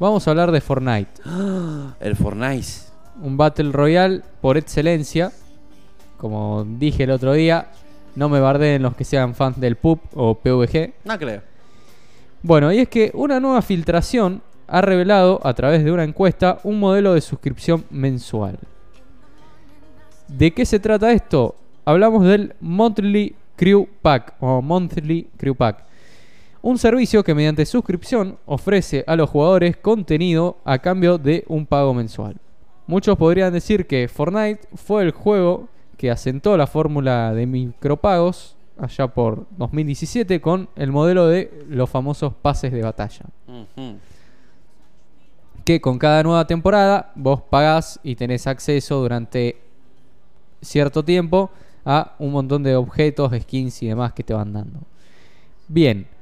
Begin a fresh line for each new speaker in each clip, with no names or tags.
Vamos a hablar de Fortnite.
El Fortnite.
Un Battle Royale por excelencia. Como dije el otro día, no me bardeen los que sean fans del PUB o PvG.
No creo.
Bueno, y es que una nueva filtración ha revelado a través de una encuesta un modelo de suscripción mensual. ¿De qué se trata esto? Hablamos del Monthly Crew Pack o Monthly Crew Pack. Un servicio que mediante suscripción ofrece a los jugadores contenido a cambio de un pago mensual. Muchos podrían decir que Fortnite fue el juego que asentó la fórmula de micropagos allá por 2017 con el modelo de los famosos pases de batalla. Que con cada nueva temporada vos pagás y tenés acceso durante cierto tiempo a un montón de objetos, skins y demás que te van dando. Bien.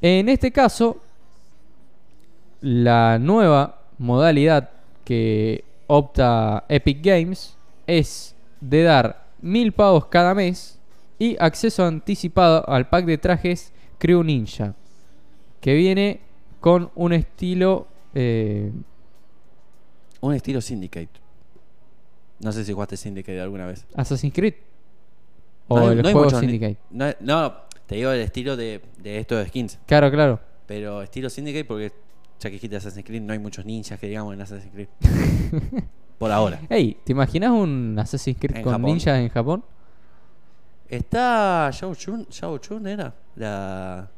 En este caso, la nueva modalidad que opta Epic Games es de dar mil pavos cada mes y acceso anticipado al pack de trajes Crew Ninja, que viene con un estilo eh,
Un estilo Syndicate. No sé si jugaste Syndicate alguna vez.
Assassin's Creed o
No
el
no
juego Syndicate.
No, no, te digo el estilo de, de estos skins.
Claro, claro.
Pero estilo Syndicate porque ya que dijiste Assassin's Creed, no hay muchos ninjas que digamos en Assassin's Creed. Por ahora.
Ey, ¿te imaginas un Assassin's Creed
En
con
Japón.
ninjas en Japón?
Está Shao Chun, Shao Chun era la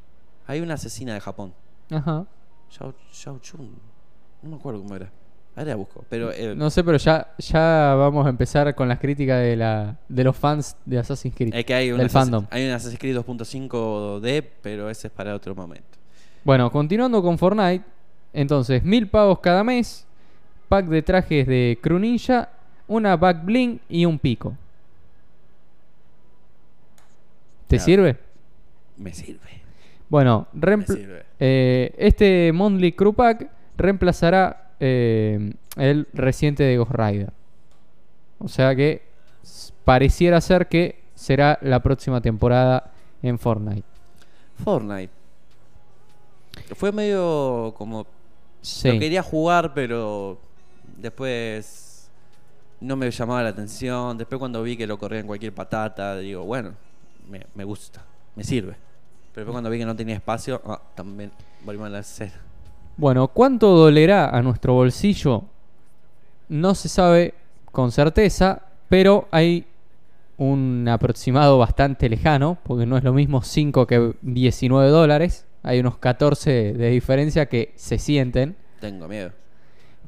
hay una asesina de Japón.
Ajá.
Shao, Shao Chun. No me acuerdo cómo era. Ahora la busco, pero eh,
No sé, pero ya, ya vamos a empezar con las críticas de, la, de los fans de Assassin's Creed.
es que hay un
del
Assassin-
fandom.
hay un Assassin's Creed 2.5D, pero ese es para otro momento.
Bueno, continuando con Fortnite. Entonces, mil pavos cada mes. Pack de trajes de Crew Ninja. Una back bling y un pico. ¿Te
Claro.
sirve?
Me sirve.
Bueno,
Me
reempl-
sirve.
eh, este Monthly Crew Pack reemplazará eh, el reciente de Ghost Rider. O sea que pareciera ser que será la próxima temporada en Fortnite.
Fortnite. Fue medio como
Sí.
Lo quería jugar, pero después no me llamaba la atención. Después cuando vi que lo corría en cualquier patata, digo, bueno, me, me gusta, me sirve. Pero después cuando vi que no tenía espacio, ah, también volvimos a la cera.
Bueno, ¿cuánto dolerá a nuestro bolsillo? No se sabe con certeza, pero hay un aproximado bastante lejano, porque no es lo mismo 5 que 19 dólares. Hay unos 14 de diferencia que se sienten,
Tengo miedo.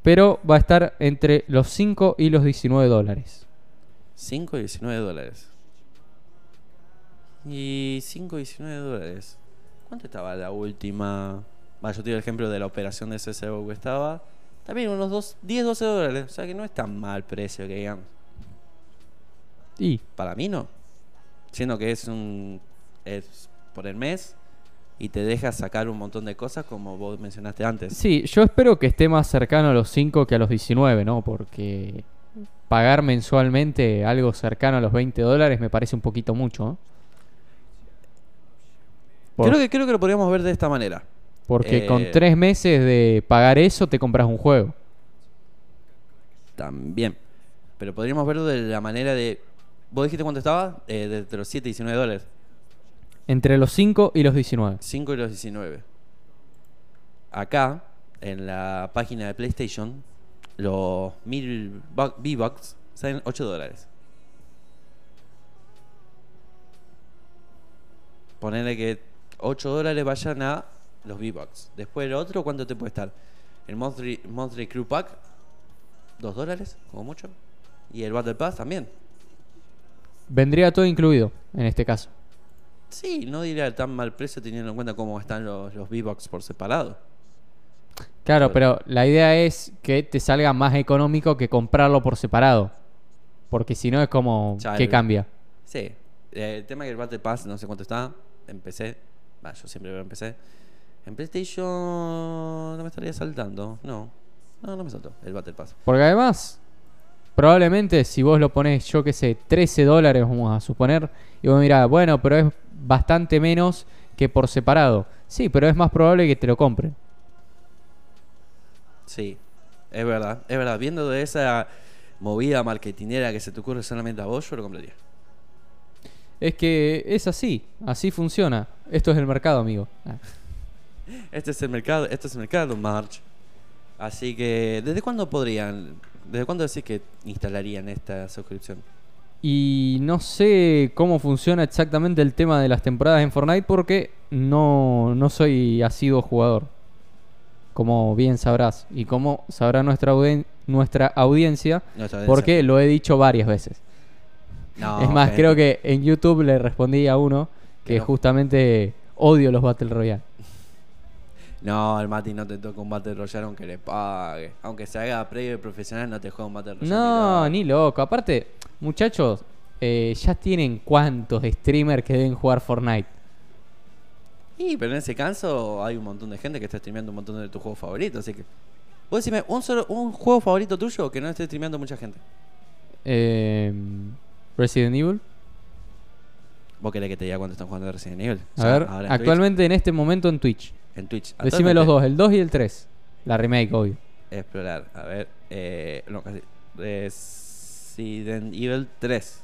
pero va a estar entre los 5 y los 19 dólares.
5 y 19 dólares. Y 5 y 19 dólares. ¿Cuánto estaba la última? Va, yo te el ejemplo de la operación de CSGO que estaba. También unos dos, 10, 12 dólares. O sea que no es tan mal precio que digamos.
Y
Para mí no. Siendo que es un. Es por el mes. Y te deja sacar un montón de cosas como vos mencionaste antes.
sí, yo espero que esté más cercano a los 5 que a los 19, ¿no? Porque pagar mensualmente algo cercano a los 20 dólares me parece un poquito mucho. ¿no? Por-
Creo que, creo que lo podríamos ver de esta manera.
Porque
Eh,
con tres meses de pagar eso te compras un juego.
También. Pero podríamos verlo de la manera de. ¿Vos dijiste cuánto estaba? Eh, de, de los 7 y 19 dólares.
Entre los 5 y los 19.
5 y los 19. Acá, en la página de PlayStation, los 1000 bu- V-Bucks salen 8 dólares. Ponerle que 8 dólares vayan a los V-Bucks. Después el otro, ¿cuánto te puede estar? El Monthly, monthly Crew Pack, 2 dólares, como mucho. Y el Battle Pass también.
Vendría todo incluido en este caso.
Sí, no diría tan mal precio teniendo en cuenta cómo están los, los V-Bucks por separado.
Claro, pero la idea es que te salga más económico que comprarlo por separado. Porque si no es como
Ya, el-
cambia.
Sí, el tema que el Battle Pass, no sé cuánto está, empecé, yo siempre lo empecé. En PlayStation no me estaría saltando, no, no, no me saltó el Battle Pass.
Porque además, probablemente si vos lo pones, yo que sé, 13 dólares, vamos a suponer, y vos mirá, bueno, pero es bastante menos que por separado. Sí, pero es más probable que te lo compren.
Sí, es verdad, es verdad. Viendo de esa movida marketinera que se te ocurre solamente a vos, yo lo compraría.
Es que es así, así funciona. Esto es el mercado, amigo. Ah.
Este es el mercado, este es el mercado, March. Así que, ¿desde cuándo podrían, desde cuándo decís que instalarían esta suscripción?
Y no sé cómo funciona exactamente el tema de las temporadas en Fortnite porque no, no soy asiduo jugador. Como bien sabrás. Y como sabrá nuestra, audien- nuestra audiencia,
Nuestra audiencia.
porque lo he dicho varias veces.
No,
es más, creo que en YouTube le respondí a uno que
Que no.
justamente odio los Battle Royale.
No, el Mati no te toca un Battle Royale aunque le pague. Aunque se haga previo y profesional, no te juega un Battle Royale.
No, ni loco. Aparte, muchachos, eh, ya tienen cuántos streamers que deben jugar Fortnite.
Y, pero en ese caso hay un montón de gente que está streameando un montón de tus juegos favoritos, así que... Vos decime, un, solo, un juego favorito tuyo que no esté streameando mucha gente.
Eh, Resident Evil.
¿Vos querés que te diga cuánto están jugando de Resident Evil? O
A
sea,
ver, actualmente en este momento en Twitch.
En Twitch.
Decime los dos, el 2 y el 3. La remake, obvio.
Explorar, a ver... Eh, no, casi. Resident Evil 3.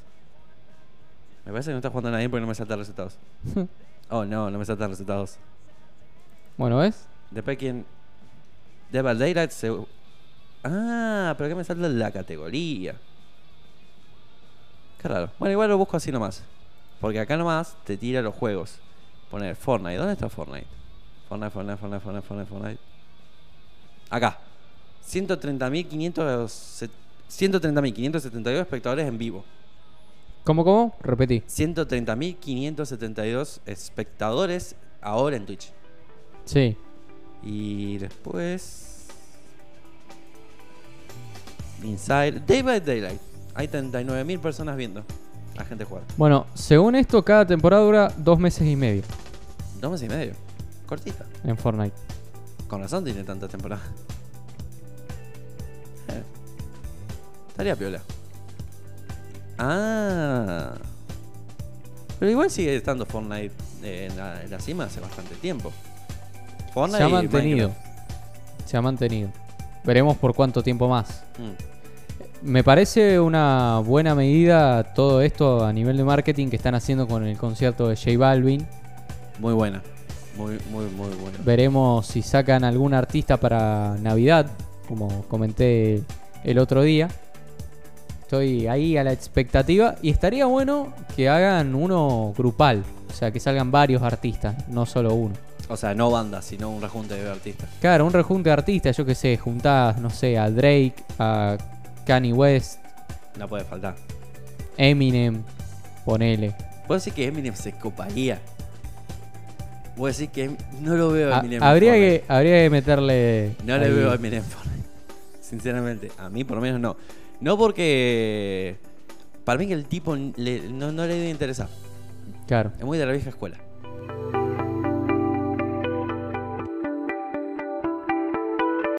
Me parece que no está jugando nadie porque no me saltan resultados. oh, no, no me saltan resultados.
Bueno, ¿ves?
Después quién. By Daylight se. Ah, pero que me salta la categoría. Qué raro. Bueno, igual lo busco así nomás. Porque acá nomás te tira los juegos. Poner Fortnite. ¿Dónde está Fortnite? Fortnite, Fortnite, Fortnite, Fortnite, Fortnite, Fortnite. Acá. 130.500 se- 130.572 espectadores en vivo.
¿Cómo, cómo? Repetí.
130.572 espectadores ahora en Twitch.
Sí.
Y después. Inside. Day by Daylight. Hay 39.000 personas viendo a gente jugar.
Bueno, según esto, cada temporada dura dos meses y medio
Dos meses y medio. Cortita.
en Fortnite.
Con razón tiene tanta temporada. Eh. Estaría piola. Ah. Pero igual sigue estando Fortnite en, la, en la cima hace bastante tiempo. Fortnite
Se ha mantenido. Se ha mantenido. Veremos por cuánto tiempo más.
Mm.
Me parece una buena medida todo esto a nivel de marketing que están haciendo con el concierto de J Balvin.
Muy buena. Muy, muy, muy buena.
Veremos si sacan algún artista para Navidad, como comenté el otro día. Estoy ahí a la expectativa y estaría bueno que hagan uno grupal, o sea, que salgan varios artistas, no solo uno.
O sea, no banda, sino un rejunte de artistas.
Claro, un rejunte de artistas, yo que sé, juntás, no sé, a Drake, a Kanye West,
No puede faltar.
Eminem, ponele.
Vos decís que Eminem se coparía. Vos decís que Em- no lo veo a
A-
Eminem.
habría, que, habría que meterle.
No le veo a Eminem Fortnite. Sinceramente, a mí por lo menos no. No porque. Para mí que el tipo le- no, no le debe interesar.
Claro.
Es muy de la vieja escuela.